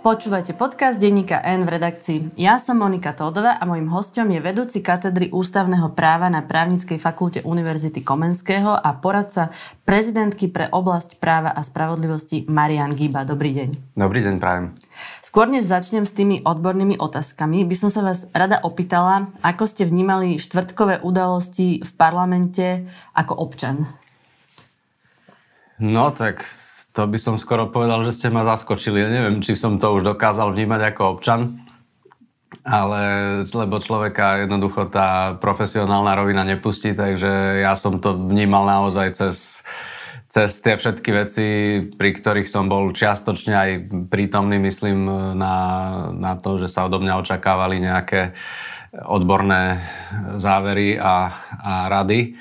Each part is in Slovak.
Počúvajte podcast denníka N v redakcii. Ja som Monika Tódova a mojim hostom je vedúci katedry ústavného práva na Právnickej fakulte Univerzity Komenského a poradca prezidentky pre oblasť práva a spravodlivosti Marian Giba. Dobrý deň. Dobrý deň, prajem. Skôr než začnem s tými odbornými otázkami, by som sa vás rada opýtala, ako ste vnímali štvrtkové udalosti v parlamente ako občan. No tak to by som skoro povedal, že ste ma zaskočili. Ja neviem, či som to už dokázal vnímať ako občan, ale lebo človeka jednoducho tá profesionálna rovina nepustí, takže ja som to vnímal naozaj cez, cez tie všetky veci, pri ktorých som bol čiastočne aj prítomný, myslím, na, na to, že sa odo mňa očakávali nejaké odborné závery a, a rady.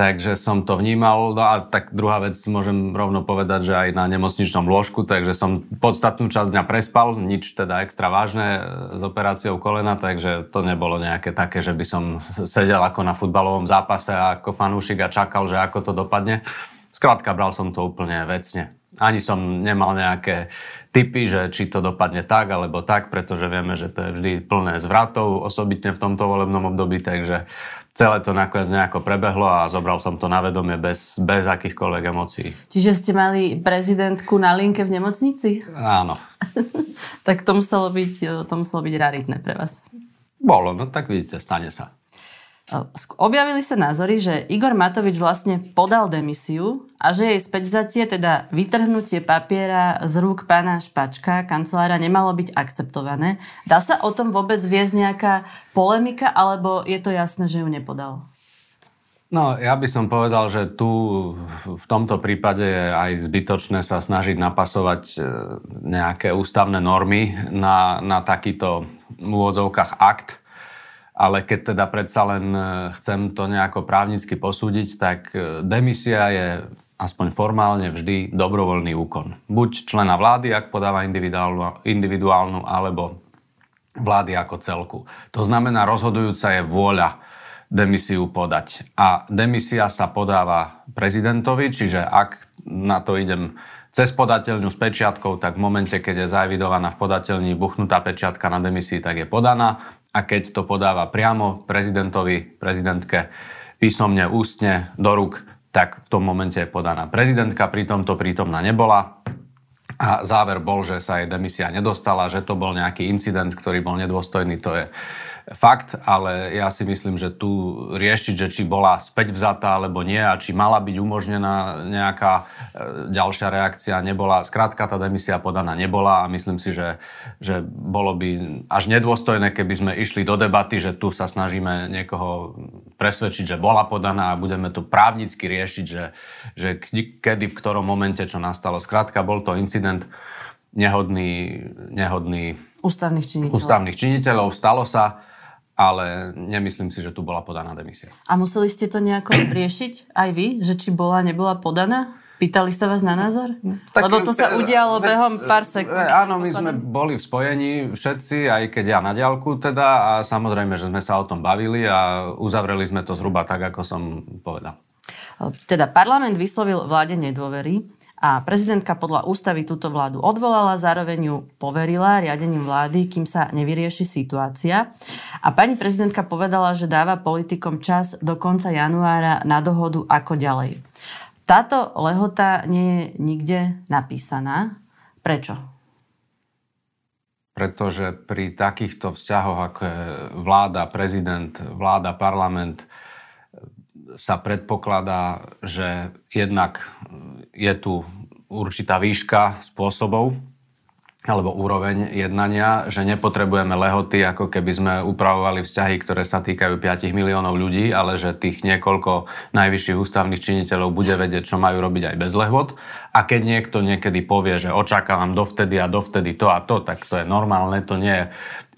Takže som to vnímal. No a tak druhá vec môžem rovno povedať, že aj na nemocničnom lôžku, takže som podstatnú časť dňa prespal, nič teda extra vážne e, s operáciou kolena, takže to nebolo nejaké také, že by som sedel ako na futbalovom zápase ako fanúšik a čakal, že ako to dopadne. Skrátka, bral som to úplne vecne. Ani som nemal nejaké typy, že či to dopadne tak alebo tak, pretože vieme, že to je vždy plné zvratov, osobitne v tomto volebnom období, takže celé to nakoniec nejako prebehlo a zobral som to na vedomie bez, bez akýchkoľvek emócií. Čiže ste mali prezidentku na linke v nemocnici? Áno. tak to muselo, byť, to muselo byť raritné pre vás. Bolo, no tak vidíte, stane sa. Objavili sa názory, že Igor Matovič vlastne podal demisiu a že jej späťvzatie, teda vytrhnutie papiera z rúk pána Špačka, kancelára, nemalo byť akceptované. Dá sa o tom vôbec viesť nejaká polemika, alebo je to jasné, že ju nepodal? No, ja by som povedal, že tu v tomto prípade je aj zbytočné sa snažiť napasovať e, nejaké ústavné normy na, na takýto v úvodzovkách akt, ale keď teda predsa len e, chcem to nejako právnicky posúdiť, tak e, demisia je aspoň formálne vždy dobrovoľný úkon. Buď člena vlády, ak podáva individuálnu, individuálnu alebo vlády ako celku. To znamená, rozhodujúca je vôľa demisiu podať. A demisia sa podáva prezidentovi, čiže ak na to idem cez podateľňu s pečiatkou, tak v momente, keď je zaevidovaná v podateľni buchnutá pečiatka na demisii, tak je podaná a keď to podáva priamo prezidentovi, prezidentke písomne, ústne, do rúk, tak v tom momente je podaná prezidentka, pritom to prítomná nebola. A záver bol, že sa jej demisia nedostala, že to bol nejaký incident, ktorý bol nedôstojný, to je fakt, ale ja si myslím, že tu riešiť, že či bola späť vzatá alebo nie a či mala byť umožnená nejaká e, ďalšia reakcia, nebola. Skrátka, tá demisia podaná nebola a myslím si, že, že bolo by až nedôstojné, keby sme išli do debaty, že tu sa snažíme niekoho presvedčiť, že bola podaná a budeme to právnicky riešiť, že, že kedy, v ktorom momente, čo nastalo. Skrátka, bol to incident nehodný, nehodný ústavných činiteľov. ústavných činiteľov. Stalo sa ale nemyslím si, že tu bola podaná demisia. A museli ste to nejako riešiť aj vy, že či bola, nebola podaná? Pýtali sa vás na názor? Tak, Lebo to sa udialo ve, behom pár sekúnd. Áno, my sme boli v spojení všetci, aj keď ja na diálku teda a samozrejme, že sme sa o tom bavili a uzavreli sme to zhruba tak, ako som povedal. Teda parlament vyslovil vláde nedôvery a prezidentka podľa ústavy túto vládu odvolala, zároveň ju poverila riadením vlády, kým sa nevyrieši situácia. A pani prezidentka povedala, že dáva politikom čas do konca januára na dohodu ako ďalej. Táto lehota nie je nikde napísaná. Prečo? Pretože pri takýchto vzťahoch, ako je vláda, prezident, vláda, parlament, sa predpokladá, že jednak je tu určitá výška spôsobov alebo úroveň jednania, že nepotrebujeme lehoty, ako keby sme upravovali vzťahy, ktoré sa týkajú 5 miliónov ľudí, ale že tých niekoľko najvyšších ústavných činiteľov bude vedieť, čo majú robiť aj bez lehot. A keď niekto niekedy povie, že očakávam dovtedy a dovtedy to a to, tak to je normálne, to nie je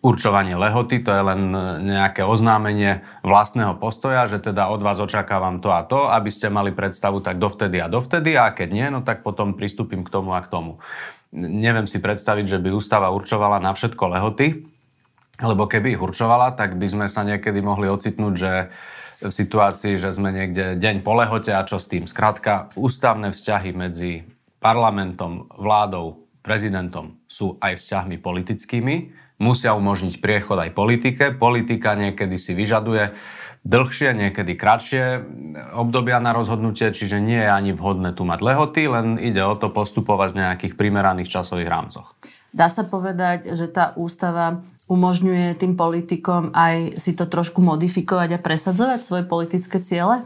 určovanie lehoty, to je len nejaké oznámenie vlastného postoja, že teda od vás očakávam to a to, aby ste mali predstavu tak dovtedy a dovtedy a keď nie, no tak potom pristúpim k tomu a k tomu. Neviem si predstaviť, že by ústava určovala na všetko lehoty, lebo keby ich určovala, tak by sme sa niekedy mohli ocitnúť, že v situácii, že sme niekde deň po lehote a čo s tým. Skrátka, ústavné vzťahy medzi parlamentom, vládou, prezidentom sú aj vzťahmi politickými, musia umožniť priechod aj politike. Politika niekedy si vyžaduje dlhšie, niekedy kratšie obdobia na rozhodnutie, čiže nie je ani vhodné tu mať lehoty, len ide o to postupovať v nejakých primeraných časových rámcoch. Dá sa povedať, že tá ústava umožňuje tým politikom aj si to trošku modifikovať a presadzovať svoje politické ciele?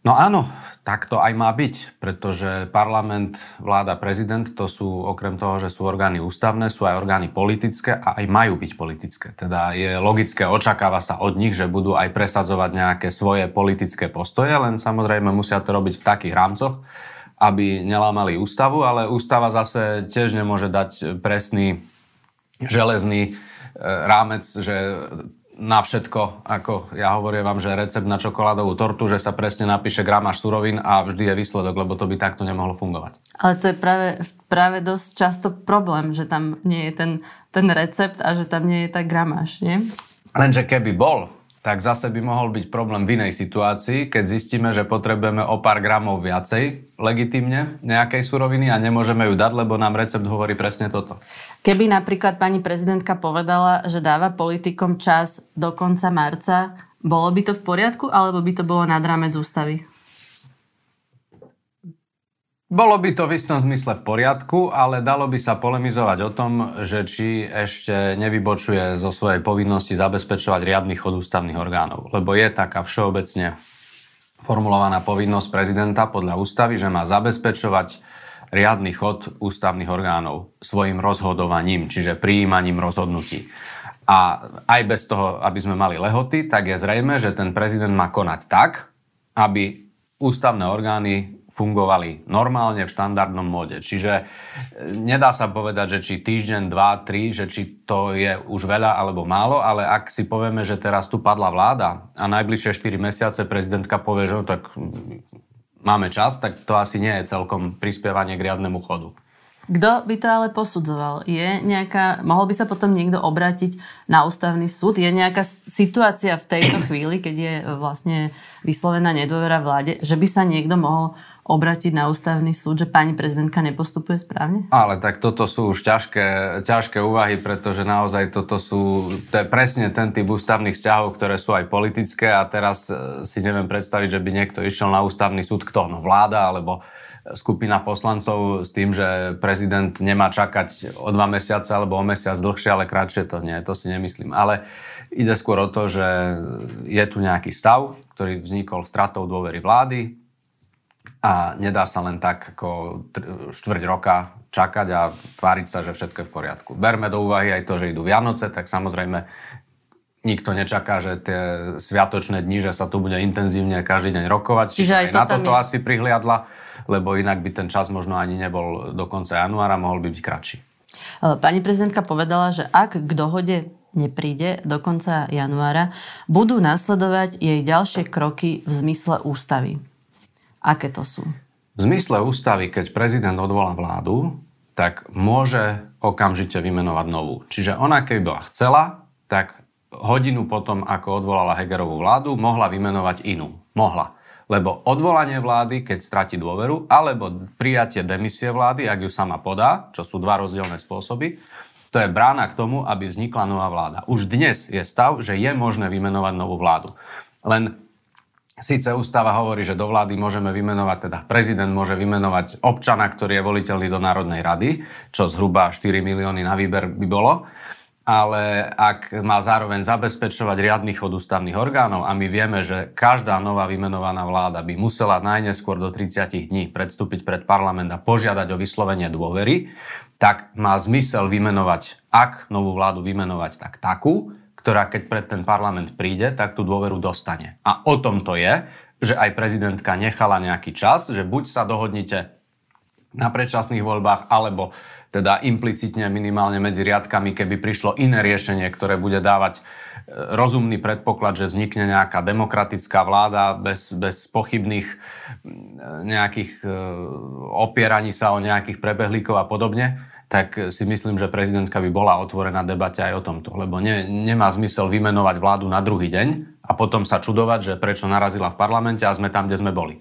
No áno, tak to aj má byť, pretože parlament, vláda, prezident, to sú okrem toho, že sú orgány ústavné, sú aj orgány politické a aj majú byť politické. Teda je logické, očakáva sa od nich, že budú aj presadzovať nejaké svoje politické postoje, len samozrejme musia to robiť v takých rámcoch, aby nelámali ústavu, ale ústava zase tiež nemôže dať presný železný e, rámec, že na všetko, ako ja hovorím vám, že recept na čokoládovú tortu, že sa presne napíše gramáž surovín a vždy je výsledok, lebo to by takto nemohlo fungovať. Ale to je práve, práve dosť často problém, že tam nie je ten, ten recept a že tam nie je tá gramáž, nie? Lenže keby bol, tak zase by mohol byť problém v inej situácii, keď zistíme, že potrebujeme o pár gramov viacej legitimne nejakej suroviny a nemôžeme ju dať, lebo nám recept hovorí presne toto. Keby napríklad pani prezidentka povedala, že dáva politikom čas do konca marca, bolo by to v poriadku, alebo by to bolo nad rámec ústavy? Bolo by to v istom zmysle v poriadku, ale dalo by sa polemizovať o tom, že či ešte nevybočuje zo svojej povinnosti zabezpečovať riadny chod ústavných orgánov. Lebo je taká všeobecne formulovaná povinnosť prezidenta podľa ústavy, že má zabezpečovať riadny chod ústavných orgánov svojim rozhodovaním, čiže prijímaním rozhodnutí. A aj bez toho, aby sme mali lehoty, tak je zrejme, že ten prezident má konať tak, aby ústavné orgány fungovali normálne v štandardnom móde. Čiže e, nedá sa povedať, že či týždeň, dva, tri, že či to je už veľa alebo málo, ale ak si povieme, že teraz tu padla vláda a najbližšie 4 mesiace prezidentka povie, že no, tak máme čas, tak to asi nie je celkom prispievanie k riadnemu chodu. Kto by to ale posudzoval? Je nejaká, mohol by sa potom niekto obrátiť na ústavný súd? Je nejaká situácia v tejto chvíli, keď je vlastne vyslovená nedôvera vláde, že by sa niekto mohol obrátiť na ústavný súd, že pani prezidentka nepostupuje správne? Ale tak toto sú už ťažké, ťažké úvahy, pretože naozaj toto sú, to je presne ten typ ústavných vzťahov, ktoré sú aj politické a teraz eh, si neviem predstaviť, že by niekto išiel na ústavný súd, kto? No vláda alebo skupina poslancov s tým, že prezident nemá čakať o dva mesiace alebo o mesiac dlhšie, ale kratšie to nie, to si nemyslím. Ale ide skôr o to, že je tu nejaký stav, ktorý vznikol stratou dôvery vlády a nedá sa len tak ako štvrť roka čakať a tváriť sa, že všetko je v poriadku. Berme do úvahy aj to, že idú Vianoce, tak samozrejme nikto nečaká, že tie sviatočné dni, že sa tu bude intenzívne každý deň rokovať. Čiže aj, aj to na toto je... asi prihliadla lebo inak by ten čas možno ani nebol do konca januára, mohol by byť kratší. Pani prezidentka povedala, že ak k dohode nepríde do konca januára, budú nasledovať jej ďalšie kroky v zmysle ústavy. Aké to sú? V zmysle ústavy, keď prezident odvolá vládu, tak môže okamžite vymenovať novú. Čiže ona, keby bola chcela, tak hodinu potom, ako odvolala Hegerovú vládu, mohla vymenovať inú. Mohla. Lebo odvolanie vlády, keď stratí dôveru, alebo prijatie demisie vlády, ak ju sama podá, čo sú dva rozdielne spôsoby, to je brána k tomu, aby vznikla nová vláda. Už dnes je stav, že je možné vymenovať novú vládu. Len Síce ústava hovorí, že do vlády môžeme vymenovať, teda prezident môže vymenovať občana, ktorý je voliteľný do Národnej rady, čo zhruba 4 milióny na výber by bolo. Ale ak má zároveň zabezpečovať riadny chod ústavných orgánov a my vieme, že každá nová vymenovaná vláda by musela najneskôr do 30 dní predstúpiť pred parlament a požiadať o vyslovenie dôvery, tak má zmysel vymenovať, ak novú vládu vymenovať, tak takú, ktorá keď pred ten parlament príde, tak tú dôveru dostane. A o tom to je, že aj prezidentka nechala nejaký čas, že buď sa dohodnite na predčasných voľbách, alebo teda implicitne minimálne medzi riadkami, keby prišlo iné riešenie, ktoré bude dávať e, rozumný predpoklad, že vznikne nejaká demokratická vláda bez, bez pochybných nejakých e, opieraní sa o nejakých prebehlíkov a podobne, tak si myslím, že prezidentka by bola otvorená debate aj o tomto, lebo ne, nemá zmysel vymenovať vládu na druhý deň a potom sa čudovať, že prečo narazila v parlamente a sme tam, kde sme boli.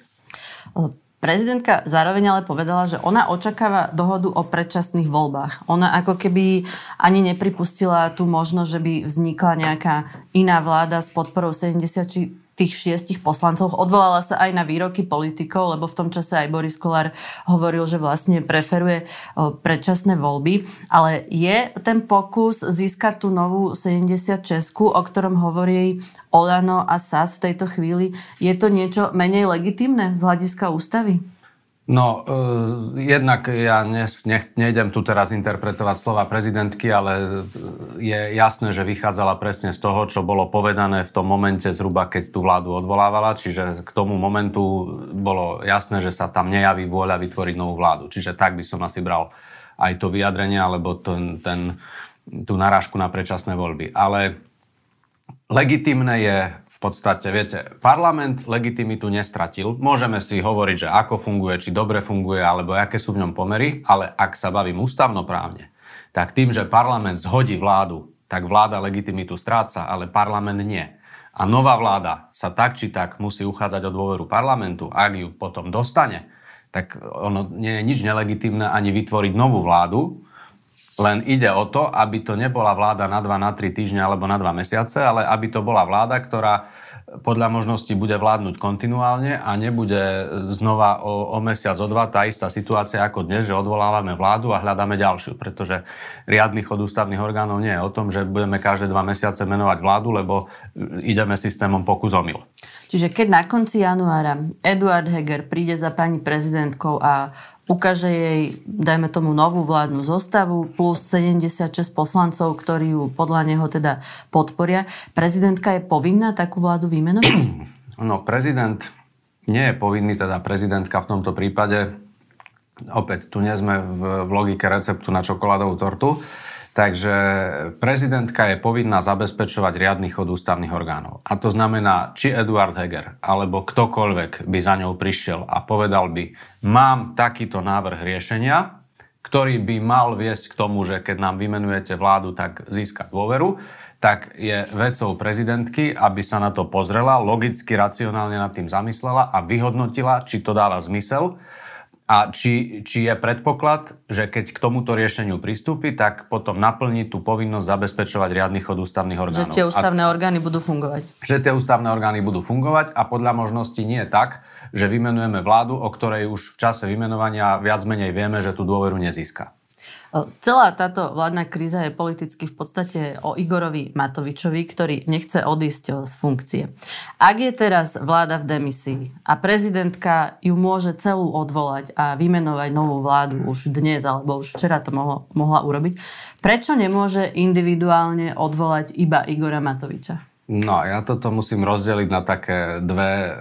Prezidentka zároveň ale povedala, že ona očakáva dohodu o predčasných voľbách. Ona ako keby ani nepripustila tú možnosť, že by vznikla nejaká iná vláda s podporou 70 tých šiestich poslancov. Odvolala sa aj na výroky politikov, lebo v tom čase aj Boris Kolár hovoril, že vlastne preferuje predčasné voľby. Ale je ten pokus získať tú novú 70 Česku, o ktorom hovorí Olano a SAS v tejto chvíli, je to niečo menej legitimné z hľadiska ústavy? No, uh, jednak ja nech, nejdem tu teraz interpretovať slova prezidentky, ale je jasné, že vychádzala presne z toho, čo bolo povedané v tom momente zhruba, keď tú vládu odvolávala, čiže k tomu momentu bolo jasné, že sa tam nejaví vôľa vytvoriť novú vládu. Čiže tak by som asi bral aj to vyjadrenie, alebo ten, ten, tú narážku na predčasné voľby. Ale legitimné je podstate, viete, parlament legitimitu nestratil. Môžeme si hovoriť, že ako funguje, či dobre funguje, alebo aké sú v ňom pomery, ale ak sa bavím ústavnoprávne, tak tým, že parlament zhodí vládu, tak vláda legitimitu stráca, ale parlament nie. A nová vláda sa tak či tak musí uchádzať o dôveru parlamentu. Ak ju potom dostane, tak ono nie je nič nelegitimné ani vytvoriť novú vládu, len ide o to, aby to nebola vláda na 2, na 3 týždne alebo na 2 mesiace, ale aby to bola vláda, ktorá podľa možností bude vládnuť kontinuálne a nebude znova o, o mesiac, o dva tá istá situácia ako dnes, že odvolávame vládu a hľadáme ďalšiu, pretože riadny chod ústavných orgánov nie je o tom, že budeme každé dva mesiace menovať vládu, lebo ideme systémom pokus omyl. Čiže keď na konci januára Eduard Heger príde za pani prezidentkou a ukáže jej, dajme tomu, novú vládnu zostavu plus 76 poslancov, ktorí ju podľa neho teda podporia. Prezidentka je povinná takú vládu vymenovať? No, prezident nie je povinný, teda prezidentka v tomto prípade. Opäť, tu nie sme v, v logike receptu na čokoládovú tortu. Takže prezidentka je povinná zabezpečovať riadny chod ústavných orgánov. A to znamená, či Eduard Heger alebo ktokoľvek by za ňou prišiel a povedal by, mám takýto návrh riešenia, ktorý by mal viesť k tomu, že keď nám vymenujete vládu, tak získa dôveru, tak je vecou prezidentky, aby sa na to pozrela, logicky, racionálne nad tým zamyslela a vyhodnotila, či to dáva zmysel a či, či je predpoklad, že keď k tomuto riešeniu pristúpi, tak potom naplní tú povinnosť zabezpečovať riadny chod ústavných orgánov. Že tie ústavné a, orgány budú fungovať. Že tie ústavné orgány budú fungovať a podľa možností nie je tak, že vymenujeme vládu, o ktorej už v čase vymenovania viac menej vieme, že tú dôveru nezíska. Celá táto vládna kríza je politicky v podstate o Igorovi Matovičovi, ktorý nechce odísť z funkcie. Ak je teraz vláda v demisii a prezidentka ju môže celú odvolať a vymenovať novú vládu už dnes alebo už včera to mohlo, mohla urobiť, prečo nemôže individuálne odvolať iba Igora Matoviča? No, ja toto musím rozdeliť na také dve e,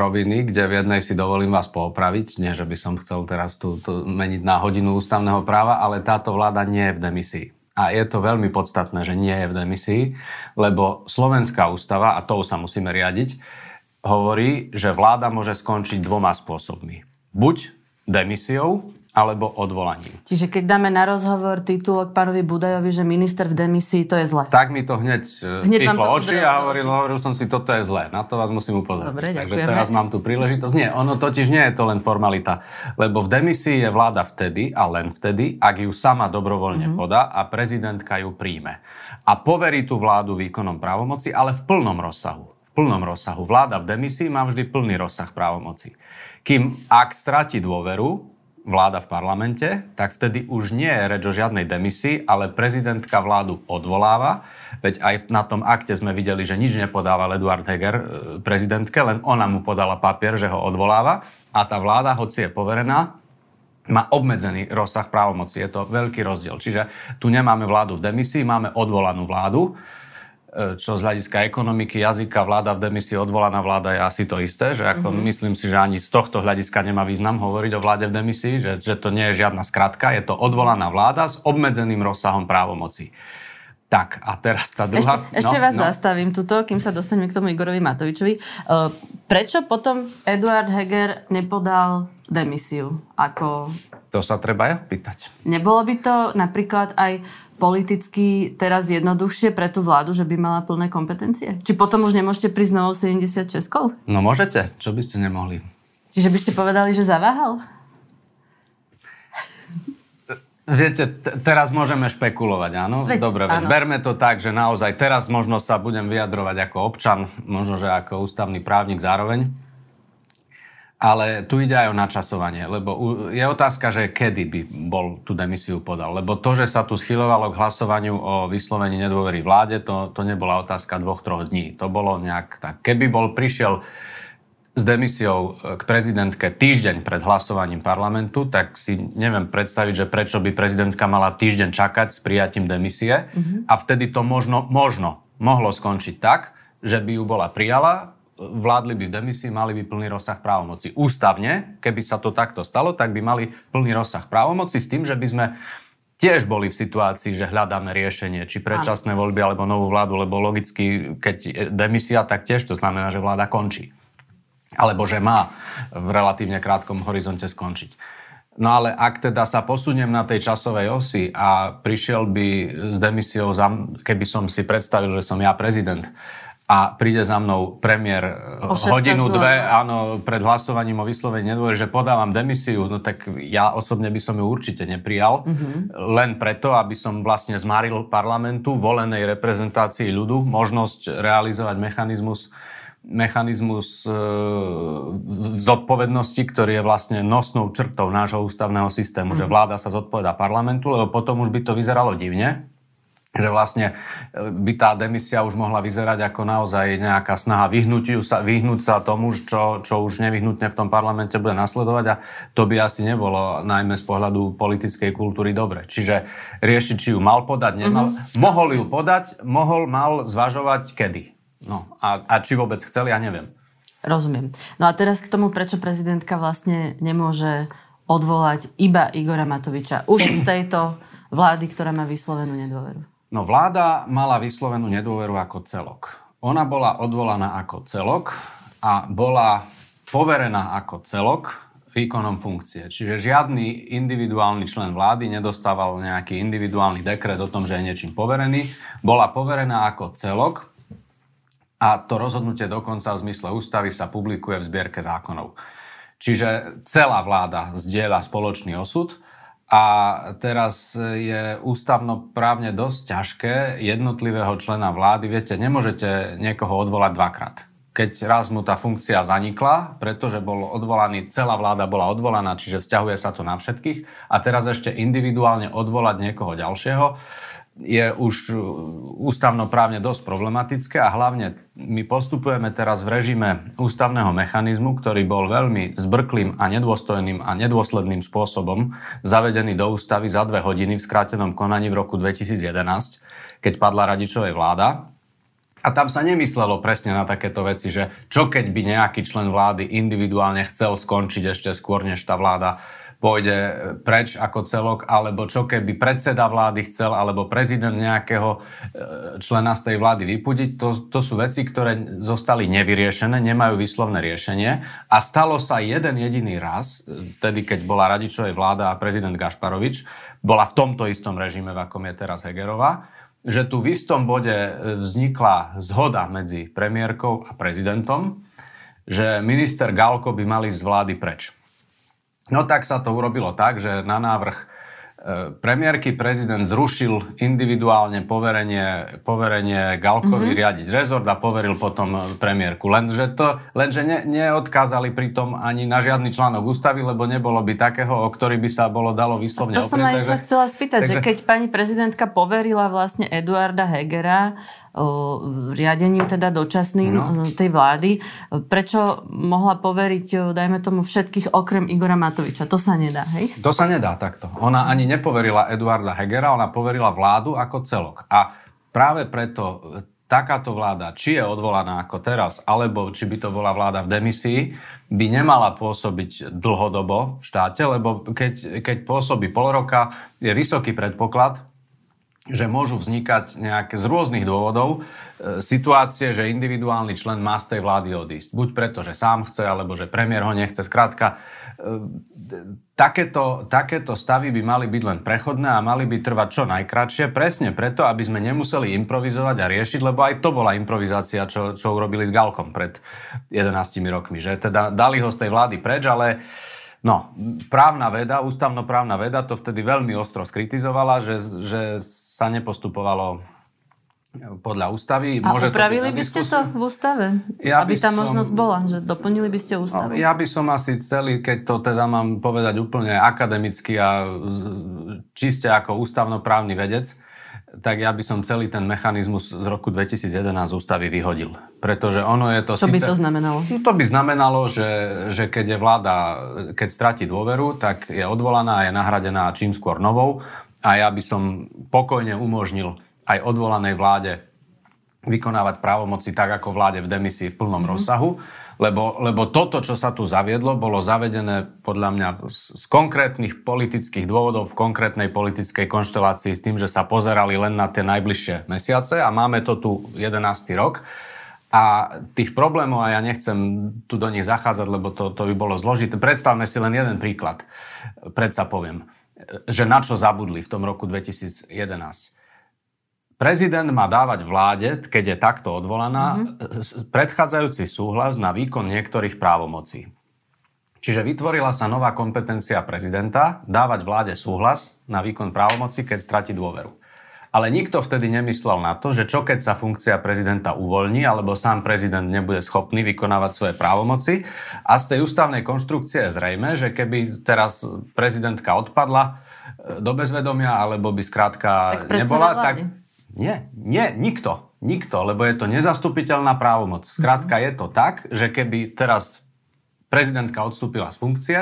roviny, kde v jednej si dovolím vás poopraviť. Nie, že by som chcel teraz tu, meniť na hodinu ústavného práva, ale táto vláda nie je v demisii. A je to veľmi podstatné, že nie je v demisii, lebo Slovenská ústava, a tou sa musíme riadiť, hovorí, že vláda môže skončiť dvoma spôsobmi. Buď demisiou, alebo odvolaním. Čiže keď dáme na rozhovor titulok pánovi Budajovi, že minister v demisii, to je zle. Tak mi to hneď, e, hneď pichlo oči a hovoril, hovoril som si, toto je zle. Na to vás musím upozorniť. Dobre, Takže teraz mám tu príležitosť. Nie, ono totiž nie je to len formalita. Lebo v demisii je vláda vtedy a len vtedy, ak ju sama dobrovoľne mm-hmm. podá a prezidentka ju príjme. A poverí tú vládu výkonom právomoci, ale v plnom rozsahu. V plnom rozsahu. Vláda v demisii má vždy plný rozsah právomoci. Kým ak stratí dôveru, vláda v parlamente, tak vtedy už nie je reč o žiadnej demisii, ale prezidentka vládu odvoláva. Veď aj na tom akte sme videli, že nič nepodával Eduard Heger e, prezidentke, len ona mu podala papier, že ho odvoláva a tá vláda, hoci je poverená, má obmedzený rozsah právomoci. Je to veľký rozdiel. Čiže tu nemáme vládu v demisii, máme odvolanú vládu čo z hľadiska ekonomiky, jazyka, vláda v demisii, odvolaná vláda je asi to isté, že ako mm-hmm. myslím si, že ani z tohto hľadiska nemá význam hovoriť o vláde v demisii, že, že to nie je žiadna skratka, je to odvolaná vláda s obmedzeným rozsahom právomocí. Tak, a teraz tá druhá... Ešte, ešte no, vás no. zastavím tuto, kým sa dostaneme k tomu Igorovi Matovičovi. Uh, prečo potom Eduard Heger nepodal demisiu? Ako... To sa treba ja pýtať. Nebolo by to napríklad aj politicky teraz jednoduchšie pre tú vládu, že by mala plné kompetencie? Či potom už nemôžete prísť novou 76 No môžete, čo by ste nemohli. Čiže by ste povedali, že zaváhal? Viete, t- teraz môžeme špekulovať, áno? Veď, Dobre, áno. berme to tak, že naozaj teraz možno sa budem vyjadrovať ako občan, možno, že ako ústavný právnik zároveň. Ale tu ide aj o načasovanie, lebo je otázka, že kedy by bol tú demisiu podal. Lebo to, že sa tu schylovalo k hlasovaniu o vyslovení nedôvery vláde, to, to nebola otázka dvoch, troch dní. To bolo nejak tak. Keby bol prišiel s demisiou k prezidentke týždeň pred hlasovaním parlamentu, tak si neviem predstaviť, že prečo by prezidentka mala týždeň čakať s prijatím demisie mm-hmm. a vtedy to možno, možno mohlo skončiť tak, že by ju bola prijala vládli by v demisii, mali by plný rozsah právomoci. Ústavne, keby sa to takto stalo, tak by mali plný rozsah právomoci s tým, že by sme tiež boli v situácii, že hľadáme riešenie, či predčasné voľby alebo novú vládu, lebo logicky, keď demisia, tak tiež to znamená, že vláda končí. Alebo že má v relatívne krátkom horizonte skončiť. No ale ak teda sa posuniem na tej časovej osi a prišiel by s demisiou, keby som si predstavil, že som ja prezident, a príde za mnou premiér eh, hodinu, dve, áno, pred hlasovaním o vyslovení nedôvery, že podávam demisiu, no tak ja osobne by som ju určite neprijal. Mm-hmm. Len preto, aby som vlastne zmaril parlamentu, volenej reprezentácii ľudu, možnosť realizovať mechanizmus mechanizmus e, zodpovednosti, ktorý je vlastne nosnou črtou nášho ústavného systému, mm. že mhm. vláda sa zodpoveda parlamentu, lebo potom už by to vyzeralo divne že vlastne e, by tá demisia už mohla vyzerať ako naozaj nejaká snaha vyhnúť sa, vyhnúť sa tomu, čo, čo už nevyhnutne v tom parlamente bude nasledovať a to by asi nebolo najmä z pohľadu politickej kultúry dobre. Čiže riešiť, či ju mal podať, nemal. Mm-hmm. Mohol ju podať, mohol, mal zvažovať kedy. No a, a či vôbec chcel, ja neviem. Rozumiem. No a teraz k tomu, prečo prezidentka vlastne nemôže odvolať iba Igora Matoviča už z tejto vlády, ktorá má vyslovenú nedôveru. No vláda mala vyslovenú nedôveru ako celok. Ona bola odvolaná ako celok a bola poverená ako celok výkonom funkcie. Čiže žiadny individuálny člen vlády nedostával nejaký individuálny dekret o tom, že je niečím poverený. Bola poverená ako celok a to rozhodnutie dokonca v zmysle ústavy sa publikuje v zbierke zákonov. Čiže celá vláda zdieľa spoločný osud a teraz je ústavnoprávne dosť ťažké jednotlivého člena vlády. Viete, nemôžete niekoho odvolať dvakrát. Keď raz mu tá funkcia zanikla, pretože bol odvolaný, celá vláda bola odvolaná, čiže vzťahuje sa to na všetkých, a teraz ešte individuálne odvolať niekoho ďalšieho, je už uh, ústavnoprávne dosť problematické a hlavne my postupujeme teraz v režime ústavného mechanizmu, ktorý bol veľmi zbrklým a nedôstojným a nedôsledným spôsobom zavedený do ústavy za dve hodiny v skrátenom konaní v roku 2011, keď padla radičovej vláda. A tam sa nemyslelo presne na takéto veci, že čo keď by nejaký člen vlády individuálne chcel skončiť ešte skôr, než tá vláda pôjde preč ako celok, alebo čo keby predseda vlády chcel, alebo prezident nejakého e, člena z tej vlády vypudiť. To, to sú veci, ktoré zostali nevyriešené, nemajú výslovné riešenie. A stalo sa jeden jediný raz, vtedy, keď bola Radičovej vláda a prezident Gašparovič, bola v tomto istom režime, v akom je teraz Hegerová, že tu v istom bode vznikla zhoda medzi premiérkou a prezidentom, že minister Galko by mali z vlády preč. No tak sa to urobilo tak, že na návrh premiérky prezident zrušil individuálne poverenie, poverenie Galkovi mm-hmm. riadiť rezort a poveril potom premiérku. Lenže, to, lenže ne, neodkázali pritom ani na žiadny článok ústavy, lebo nebolo by takého, o ktorý by sa bolo dalo vyslovne To som aj sa chcela spýtať, takže... že keď pani prezidentka poverila vlastne Eduarda Hegera riadením teda dočasným no. tej vlády. Prečo mohla poveriť, dajme tomu, všetkých okrem Igora Matoviča? To sa nedá, hej? To sa nedá takto. Ona ani nepoverila Eduarda Hegera, ona poverila vládu ako celok. A práve preto takáto vláda, či je odvolaná ako teraz, alebo či by to bola vláda v demisii, by nemala pôsobiť dlhodobo v štáte, lebo keď, keď pôsobí pol roka, je vysoký predpoklad, že môžu vznikať nejaké z rôznych dôvodov e, situácie, že individuálny člen má z tej vlády odísť. Buď preto, že sám chce, alebo že premiér ho nechce. Skrátka, e, takéto, takéto stavy by mali byť len prechodné a mali by trvať čo najkračšie, presne preto, aby sme nemuseli improvizovať a riešiť, lebo aj to bola improvizácia, čo, čo urobili s Galkom pred 11 rokmi. Že teda dali ho z tej vlády preč, ale No, právna veda, ústavnoprávna veda to vtedy veľmi ostro skritizovala, že, že sa nepostupovalo podľa ústavy. A Môže upravili by ste to v ústave? Ja aby tá som, možnosť bola, že doplnili by ste ústavu? Ja by som asi celý, keď to teda mám povedať úplne akademicky a čiste ako ústavnoprávny vedec, tak ja by som celý ten mechanizmus z roku 2011 ústavy vyhodil. Pretože ono je to... Čo síce, by to znamenalo? No to by znamenalo, že, že keď je vláda, keď stratí dôveru, tak je odvolaná a je nahradená čím skôr novou a ja by som pokojne umožnil aj odvolanej vláde vykonávať právomoci tak ako vláde v demisii v plnom mm-hmm. rozsahu, lebo, lebo toto, čo sa tu zaviedlo, bolo zavedené podľa mňa z, z konkrétnych politických dôvodov v konkrétnej politickej konštelácii s tým, že sa pozerali len na tie najbližšie mesiace a máme to tu 11. rok. A tých problémov, a ja nechcem tu do nich zachádzať, lebo to, to by bolo zložité. Predstavme si len jeden príklad. Predsa poviem že na čo zabudli v tom roku 2011. Prezident má dávať vláde, keď je takto odvolaná, mm-hmm. predchádzajúci súhlas na výkon niektorých právomocí. Čiže vytvorila sa nová kompetencia prezidenta dávať vláde súhlas na výkon právomoci, keď stratí dôveru. Ale nikto vtedy nemyslel na to, že čo keď sa funkcia prezidenta uvoľní, alebo sám prezident nebude schopný vykonávať svoje právomoci. A z tej ústavnej konštrukcie je zrejme, že keby teraz prezidentka odpadla e, do bezvedomia, alebo by skrátka tak nebola, tak... Nie, nie, nikto. Nikto, lebo je to nezastupiteľná právomoc. Skrátka mm-hmm. je to tak, že keby teraz prezidentka odstúpila z funkcie,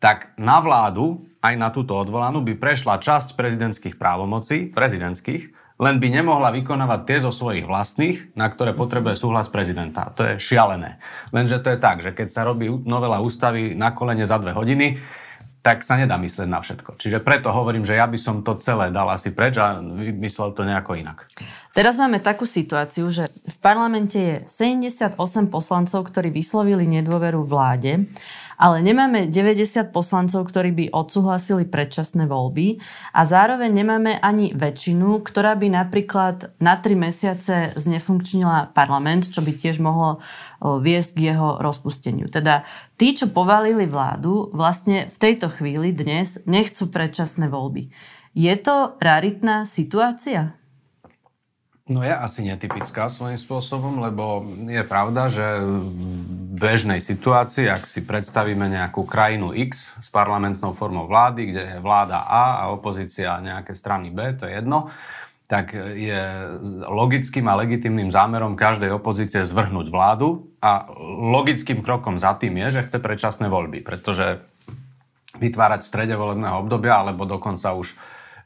tak na vládu, aj na túto odvolanú, by prešla časť prezidentských právomocí, prezidentských, len by nemohla vykonávať tie zo svojich vlastných, na ktoré potrebuje súhlas prezidenta. To je šialené. Lenže to je tak, že keď sa robí novela ústavy na kolene za dve hodiny, tak sa nedá myslieť na všetko. Čiže preto hovorím, že ja by som to celé dal asi preč a myslel to nejako inak. Teraz máme takú situáciu, že v parlamente je 78 poslancov, ktorí vyslovili nedôveru vláde, ale nemáme 90 poslancov, ktorí by odsúhlasili predčasné voľby a zároveň nemáme ani väčšinu, ktorá by napríklad na 3 mesiace znefunkčnila parlament, čo by tiež mohlo viesť k jeho rozpusteniu. Teda tí, čo povalili vládu, vlastne v tejto chvíli dnes nechcú predčasné voľby. Je to raritná situácia? No je asi netypická svojím spôsobom, lebo je pravda, že v bežnej situácii, ak si predstavíme nejakú krajinu X s parlamentnou formou vlády, kde je vláda A a opozícia nejaké strany B, to je jedno, tak je logickým a legitimným zámerom každej opozície zvrhnúť vládu a logickým krokom za tým je, že chce predčasné voľby, pretože vytvárať v strede volebného obdobia alebo dokonca už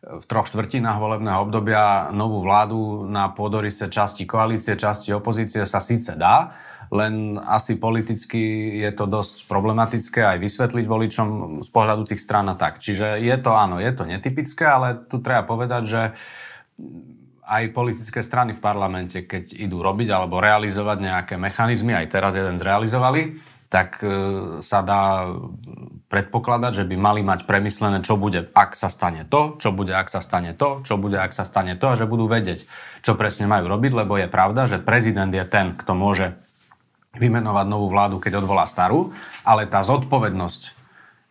v troch štvrtinách volebného obdobia novú vládu na pôdorise časti koalície, časti opozície sa síce dá, len asi politicky je to dosť problematické aj vysvetliť voličom z pohľadu tých strán a tak. Čiže je to áno, je to netypické, ale tu treba povedať, že aj politické strany v parlamente, keď idú robiť alebo realizovať nejaké mechanizmy, aj teraz jeden zrealizovali, tak e, sa dá predpokladať, že by mali mať premyslené, čo bude, ak sa stane to, čo bude, ak sa stane to, čo bude, ak sa stane to a že budú vedieť, čo presne majú robiť, lebo je pravda, že prezident je ten, kto môže vymenovať novú vládu, keď odvolá starú, ale tá zodpovednosť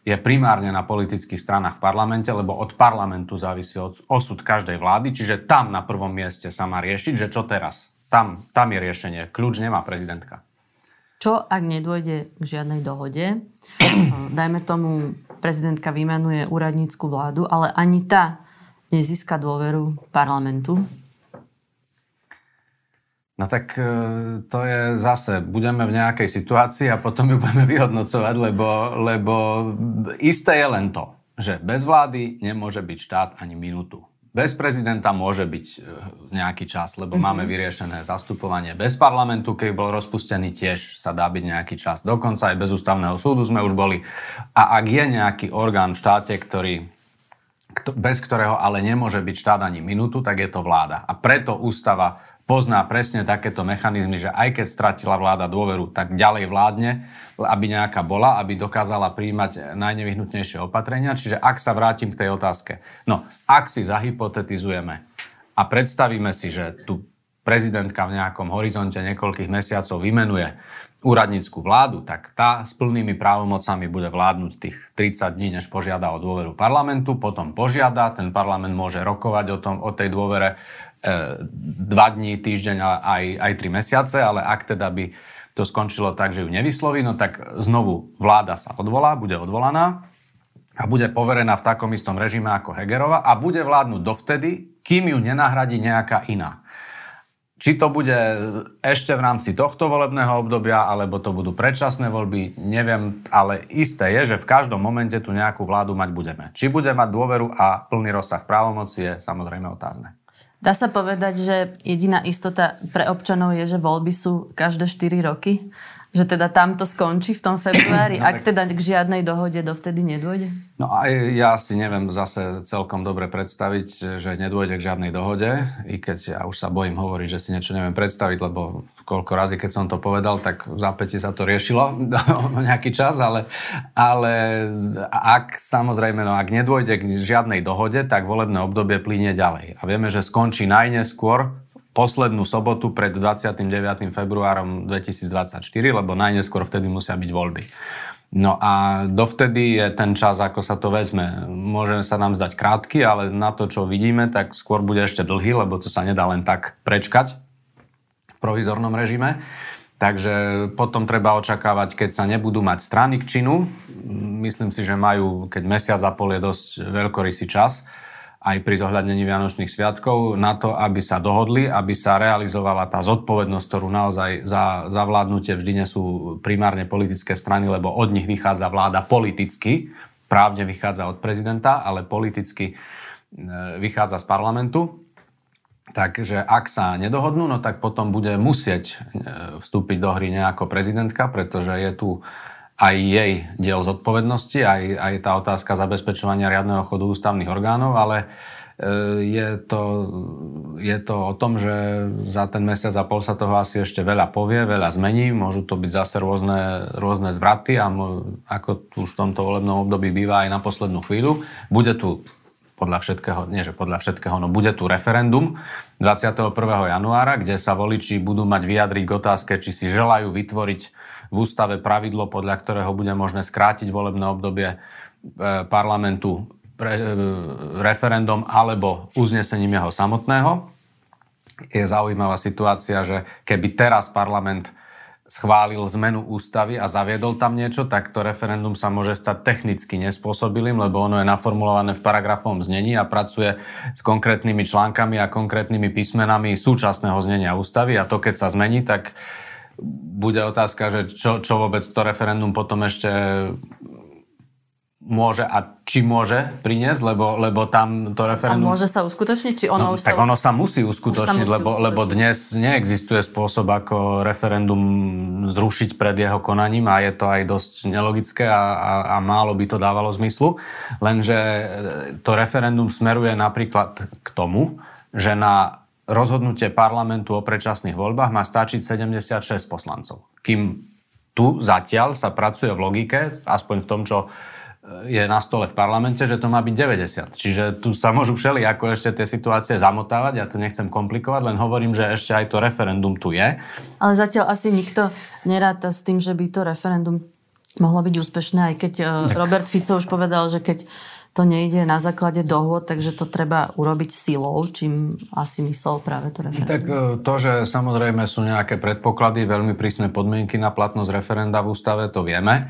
je primárne na politických stranách v parlamente, lebo od parlamentu závisí od osud každej vlády, čiže tam na prvom mieste sa má riešiť, že čo teraz. Tam, tam je riešenie. Kľúč nemá prezidentka. Čo, ak nedôjde k žiadnej dohode? Dajme tomu, prezidentka vymenuje úradnícku vládu, ale ani tá nezíska dôveru parlamentu. No tak e, to je zase, budeme v nejakej situácii a potom ju budeme vyhodnocovať, lebo, lebo isté je len to, že bez vlády nemôže byť štát ani minútu. Bez prezidenta môže byť e, nejaký čas, lebo mm-hmm. máme vyriešené zastupovanie. Bez parlamentu, keď bol rozpustený, tiež sa dá byť nejaký čas. Dokonca aj bez ústavného súdu sme už boli. A ak je nejaký orgán v štáte, ktorý bez ktorého ale nemôže byť štát ani minútu, tak je to vláda. A preto ústava pozná presne takéto mechanizmy, že aj keď stratila vláda dôveru, tak ďalej vládne, aby nejaká bola, aby dokázala príjmať najnevyhnutnejšie opatrenia. Čiže ak sa vrátim k tej otázke. No, ak si zahypotetizujeme a predstavíme si, že tu prezidentka v nejakom horizonte niekoľkých mesiacov vymenuje úradnícku vládu, tak tá s plnými právomocami bude vládnuť tých 30 dní, než požiada o dôveru parlamentu, potom požiada, ten parlament môže rokovať o, tom, o tej dôvere dva dní, týždeň aj, aj tri mesiace, ale ak teda by to skončilo tak, že ju nevysloví, no tak znovu vláda sa odvolá, bude odvolaná a bude poverená v takom istom režime ako Hegerova a bude vládnuť dovtedy, kým ju nenahradí nejaká iná. Či to bude ešte v rámci tohto volebného obdobia, alebo to budú predčasné voľby, neviem, ale isté je, že v každom momente tu nejakú vládu mať budeme. Či bude mať dôveru a plný rozsah právomoci je samozrejme otázne. Dá sa povedať, že jediná istota pre občanov je, že voľby sú každé 4 roky? Že teda tam to skončí v tom februári, no, ak teda k žiadnej dohode dovtedy nedôjde? No aj ja si neviem zase celkom dobre predstaviť, že nedôjde k žiadnej dohode, i keď ja už sa bojím hovoriť, že si niečo neviem predstaviť, lebo koľko razy, keď som to povedal, tak v zápäti sa to riešilo nejaký čas, ale, ale ak samozrejme, no ak nedôjde k žiadnej dohode, tak volebné obdobie plynie ďalej. A vieme, že skončí najneskôr poslednú sobotu pred 29. februárom 2024, lebo najneskôr vtedy musia byť voľby. No a dovtedy je ten čas, ako sa to vezme. Môže sa nám zdať krátky, ale na to, čo vidíme, tak skôr bude ešte dlhý, lebo to sa nedá len tak prečkať v provizornom režime. Takže potom treba očakávať, keď sa nebudú mať strany k činu. Myslím si, že majú, keď mesiac a pol je dosť veľkorysý čas, aj pri zohľadnení Vianočných sviatkov na to, aby sa dohodli, aby sa realizovala tá zodpovednosť, ktorú naozaj za, za vládnutie vždy nesú primárne politické strany, lebo od nich vychádza vláda politicky, právne vychádza od prezidenta, ale politicky e, vychádza z parlamentu. Takže ak sa nedohodnú, no tak potom bude musieť e, vstúpiť do hry nejako prezidentka, pretože je tu aj jej diel zodpovednosti, aj, aj tá otázka zabezpečovania riadneho chodu ústavných orgánov, ale e, je to, je to o tom, že za ten mesiac a pol sa toho asi ešte veľa povie, veľa zmení, môžu to byť zase rôzne, rôzne zvraty a ako tu už v tomto volebnom období býva aj na poslednú chvíľu. Bude tu podľa všetkého, nie že podľa všetkého, no bude tu referendum 21. januára, kde sa voliči budú mať vyjadriť k otázke, či si želajú vytvoriť v ústave pravidlo, podľa ktorého bude možné skrátiť volebné obdobie e, parlamentu pre, e, referendum alebo uznesením jeho samotného. Je zaujímavá situácia, že keby teraz parlament schválil zmenu ústavy a zaviedol tam niečo, tak to referendum sa môže stať technicky nespôsobilým, lebo ono je naformulované v paragrafom znení a pracuje s konkrétnymi článkami a konkrétnymi písmenami súčasného znenia ústavy a to keď sa zmení, tak bude otázka, že čo, čo vôbec to referendum potom ešte môže a či môže priniesť, lebo, lebo tam to referendum... A môže sa uskutočniť? Či ono no, už tak sa... ono sa musí uskutočniť, musí lebo, uskutočniť. lebo dnes neexistuje spôsob, ako referendum zrušiť pred jeho konaním a je to aj dosť nelogické a, a, a málo by to dávalo zmyslu. Lenže to referendum smeruje napríklad k tomu, že na rozhodnutie parlamentu o predčasných voľbách má stačiť 76 poslancov. Kým tu zatiaľ sa pracuje v logike, aspoň v tom, čo e, je na stole v parlamente, že to má byť 90. Čiže tu sa môžu všeli ako ešte tie situácie zamotávať, ja to nechcem komplikovať, len hovorím, že ešte aj to referendum tu je. Ale zatiaľ asi nikto neráta s tým, že by to referendum mohlo byť úspešné, aj keď e, Robert Fico už povedal, že keď to nejde na základe dohôd, takže to treba urobiť silou, čím asi myslel práve to referendum. Tak e, to, že samozrejme sú nejaké predpoklady, veľmi prísne podmienky na platnosť referenda v ústave, to vieme.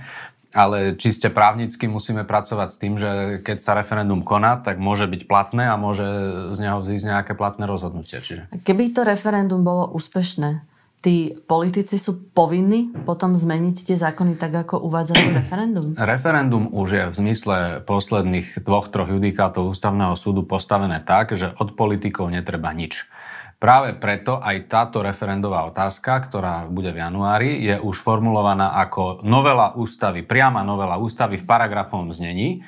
Ale čiste právnicky musíme pracovať s tým, že keď sa referendum koná, tak môže byť platné a môže z neho vzísť nejaké platné rozhodnutie. Čiže... Keby to referendum bolo úspešné, tí politici sú povinní potom zmeniť tie zákony tak, ako uvádza referendum? Referendum už je v zmysle posledných dvoch, troch judikátov ústavného súdu postavené tak, že od politikov netreba nič. Práve preto aj táto referendová otázka, ktorá bude v januári, je už formulovaná ako novela ústavy, priama novela ústavy v paragrafovom znení,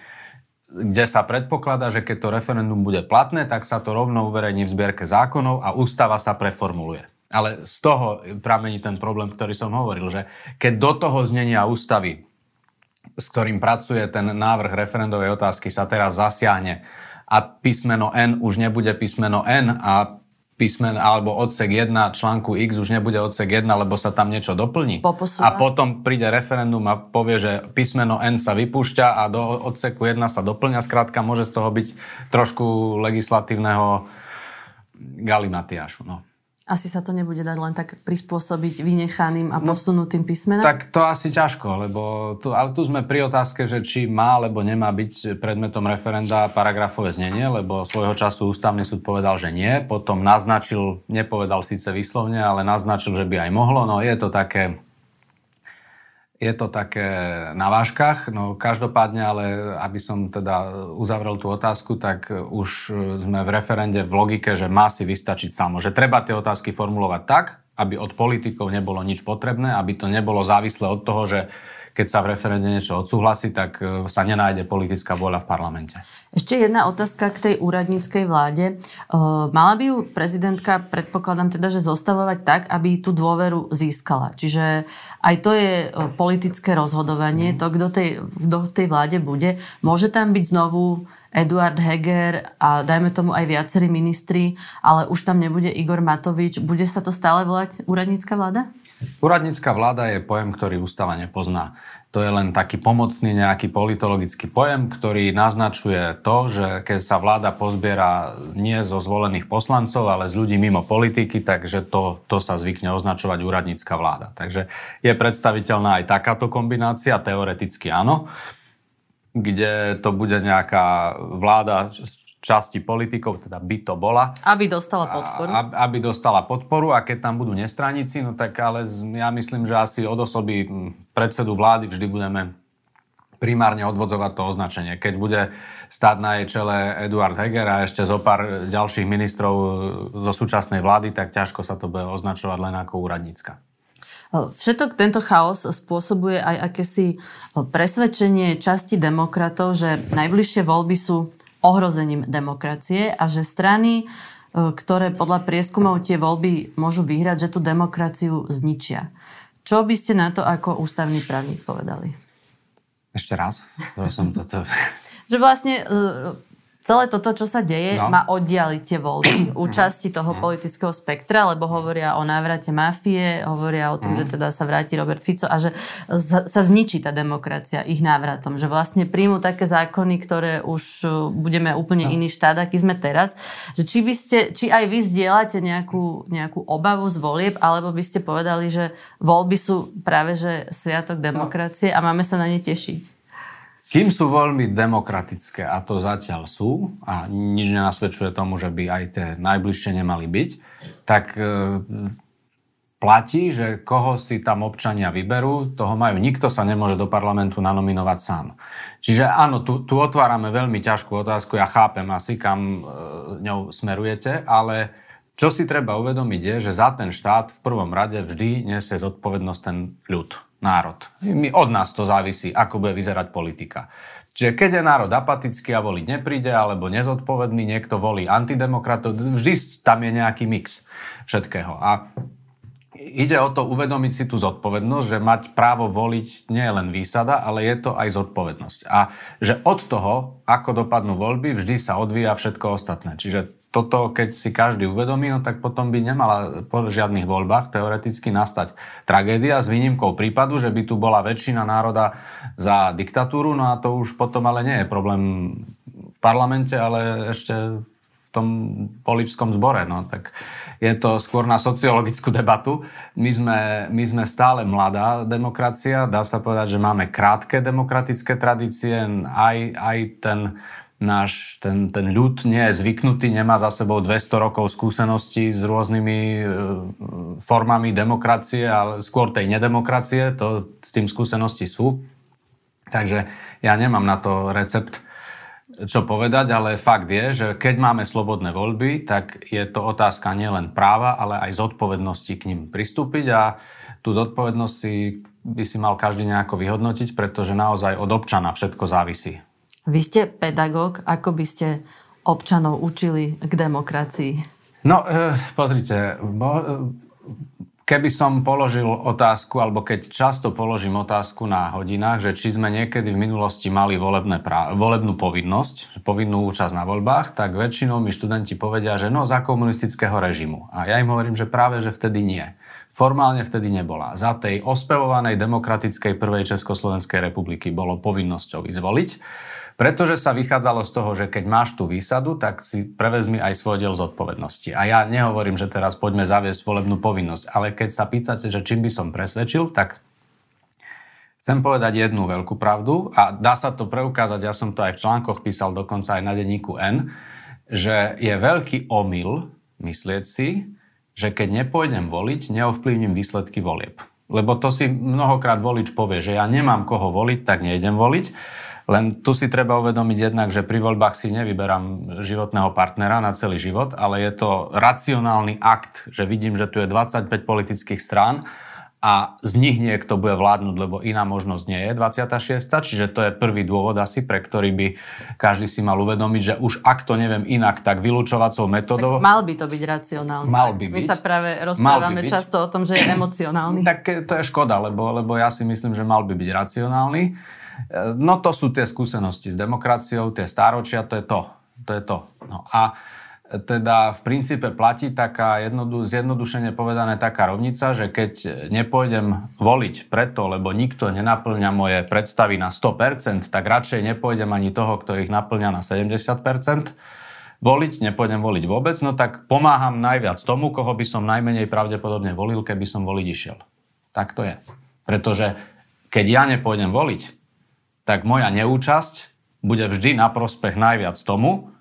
kde sa predpokladá, že keď to referendum bude platné, tak sa to rovno uverejní v zbierke zákonov a ústava sa preformuluje. Ale z toho pramení ten problém, ktorý som hovoril, že keď do toho znenia ústavy, s ktorým pracuje ten návrh referendovej otázky, sa teraz zasiahne a písmeno N už nebude písmeno N a písmen alebo odsek 1 článku X už nebude odsek 1, lebo sa tam niečo doplní. Poposúva. A potom príde referendum a povie, že písmeno N sa vypúšťa a do odseku 1 sa doplňa. Skrátka, môže z toho byť trošku legislatívneho galimatiašu. No. Asi sa to nebude dať len tak prispôsobiť vynechaným a no, posunutým písmenám? Tak to asi ťažko, lebo tu, ale tu sme pri otázke, že či má alebo nemá byť predmetom referenda paragrafové znenie, lebo svojho času ústavný súd povedal, že nie, potom naznačil, nepovedal síce vyslovne, ale naznačil, že by aj mohlo, no je to také je to také na váškach, no každopádne, ale aby som teda uzavrel tú otázku, tak už sme v referende v logike, že má si vystačiť samo. Že treba tie otázky formulovať tak, aby od politikov nebolo nič potrebné, aby to nebolo závislé od toho, že keď sa v referende niečo odsúhlasí, tak e, sa nenájde politická vôľa v parlamente. Ešte jedna otázka k tej úradníckej vláde. E, mala by ju prezidentka, predpokladám teda, že zostavovať tak, aby tú dôveru získala. Čiže aj to je e, politické rozhodovanie, to, kto tej, kto tej vláde bude. Môže tam byť znovu Eduard Heger a dajme tomu aj viacerí ministri, ale už tam nebude Igor Matovič. Bude sa to stále volať úradnícka vláda? Úradnícka vláda je pojem, ktorý ústava nepozná. To je len taký pomocný nejaký politologický pojem, ktorý naznačuje to, že keď sa vláda pozbiera nie zo zvolených poslancov, ale z ľudí mimo politiky, takže to, to sa zvykne označovať úradnícka vláda. Takže je predstaviteľná aj takáto kombinácia, teoreticky áno kde to bude nejaká vláda časti politikov, teda by to bola. Aby dostala podporu. A, aby dostala podporu a keď tam budú nestraníci, no tak ale ja myslím, že asi od osoby predsedu vlády vždy budeme primárne odvodzovať to označenie. Keď bude stáť na jej čele Eduard Heger a ešte zo pár ďalších ministrov zo súčasnej vlády, tak ťažko sa to bude označovať len ako úradnícka. Všetok tento chaos spôsobuje aj akési presvedčenie časti demokratov, že najbližšie voľby sú ohrozením demokracie a že strany, e, ktoré podľa prieskumov tie voľby môžu vyhrať, že tú demokraciu zničia. Čo by ste na to ako ústavný právnik povedali? Ešte raz, som toto... že vlastne e, celé toto, čo sa deje, no. má oddialiť tie voľby u časti toho politického spektra, lebo hovoria o návrate mafie, hovoria o tom, mm. že teda sa vráti Robert Fico a že sa zničí tá demokracia ich návratom. Že vlastne príjmu také zákony, ktoré už uh, budeme úplne no. iný štát, aký sme teraz. Že či, by ste, či aj vy zdieľate nejakú, nejakú obavu z volieb, alebo by ste povedali, že voľby sú práve že sviatok demokracie a máme sa na ne tešiť. Kým sú voľby demokratické, a to zatiaľ sú, a nič nenasvedčuje tomu, že by aj tie najbližšie nemali byť, tak e, platí, že koho si tam občania vyberú, toho majú. Nikto sa nemôže do parlamentu nanominovať sám. Čiže áno, tu, tu otvárame veľmi ťažkú otázku, ja chápem asi, kam e, ňou smerujete, ale čo si treba uvedomiť je, že za ten štát v prvom rade vždy nesie zodpovednosť ten ľud národ. Od nás to závisí, ako bude vyzerať politika. Čiže keď je národ apatický a voliť nepríde, alebo nezodpovedný, niekto volí antidemokratov, vždy tam je nejaký mix všetkého. A ide o to uvedomiť si tú zodpovednosť, že mať právo voliť nie je len výsada, ale je to aj zodpovednosť. A že od toho, ako dopadnú voľby, vždy sa odvíja všetko ostatné. Čiže toto, keď si každý uvedomí, no tak potom by nemala po žiadnych voľbách teoreticky nastať tragédia s výnimkou prípadu, že by tu bola väčšina národa za diktatúru, no a to už potom ale nie je problém v parlamente, ale ešte v tom voličskom zbore. No, tak je to skôr na sociologickú debatu. My sme, my sme stále mladá demokracia, dá sa povedať, že máme krátke demokratické tradície, aj, aj ten náš ten, ten ľud nie je zvyknutý, nemá za sebou 200 rokov skúseností s rôznymi e, formami demokracie, ale skôr tej nedemokracie, to s tým skúsenosti sú. Takže ja nemám na to recept, čo povedať, ale fakt je, že keď máme slobodné voľby, tak je to otázka nielen práva, ale aj zodpovednosti k ním pristúpiť a tú zodpovednosť si by si mal každý nejako vyhodnotiť, pretože naozaj od občana všetko závisí. Vy ste pedagóg, ako by ste občanov učili k demokracii? No, e, pozrite, bo, e, keby som položil otázku, alebo keď často položím otázku na hodinách, že či sme niekedy v minulosti mali volebné prá- volebnú povinnosť, povinnú účasť na voľbách, tak väčšinou mi študenti povedia, že no za komunistického režimu. A ja im hovorím, že práve, že vtedy nie. Formálne vtedy nebola. Za tej ospevovanej demokratickej prvej Československej republiky bolo povinnosťou izvoliť. Pretože sa vychádzalo z toho, že keď máš tú výsadu, tak si prevezmi aj svoj diel zodpovednosti. A ja nehovorím, že teraz poďme zaviesť volebnú povinnosť, ale keď sa pýtate, že čím by som presvedčil, tak chcem povedať jednu veľkú pravdu a dá sa to preukázať, ja som to aj v článkoch písal dokonca aj na denníku N, že je veľký omyl myslieť si, že keď nepôjdem voliť, neovplyvním výsledky volieb. Lebo to si mnohokrát volič povie, že ja nemám koho voliť, tak nejdem voliť. Len tu si treba uvedomiť jednak, že pri voľbách si nevyberám životného partnera na celý život, ale je to racionálny akt, že vidím, že tu je 25 politických strán a z nich niekto bude vládnuť, lebo iná možnosť nie je 26. Čiže to je prvý dôvod asi, pre ktorý by každý si mal uvedomiť, že už ak to neviem inak, tak vylúčovacou metodou... Tak mal by to byť racionálny. Mal by My byť. sa práve rozprávame by byť. často o tom, že je emocionálny. Tak to je škoda, lebo, lebo ja si myslím, že mal by byť racionálny. E, No to sú tie skúsenosti s demokraciou, tie stáročia, to je to. To je to. No a teda v princípe platí taká jednodu, zjednodušene povedané taká rovnica, že keď nepôjdem voliť preto, lebo nikto nenaplňa moje predstavy na 100%, tak radšej nepôjdem ani toho, kto ich naplňa na 70%. Voliť, nepôjdem voliť vôbec, no tak pomáham najviac tomu, koho by som najmenej pravdepodobne volil, keby som voliť išiel. Tak to je. Pretože keď ja nepôjdem voliť, tak moja neúčasť bude vždy na prospech najviac tomu,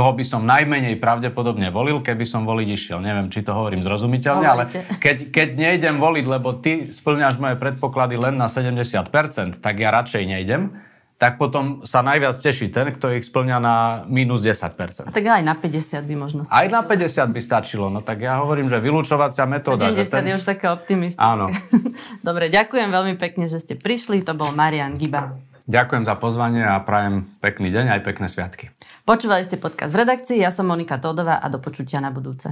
koho by som najmenej pravdepodobne volil, keby som voliť išiel. Neviem, či to hovorím zrozumiteľne, ale keď, keď nejdem voliť, lebo ty splňaš moje predpoklady len na 70%, tak ja radšej nejdem, tak potom sa najviac teší ten, kto ich splňa na minus 10%. A tak aj na 50 by možno Aj na 50 by stačilo, no tak ja hovorím, že vylúčovacia metóda. 70 že ten... je už také optimistické. Áno. Dobre, ďakujem veľmi pekne, že ste prišli. To bol Marian Giba. Ďakujem za pozvanie a prajem pekný deň aj pekné sviatky. Počúvali ste podcast v redakcii, ja som Monika Tódová a do počutia na budúce.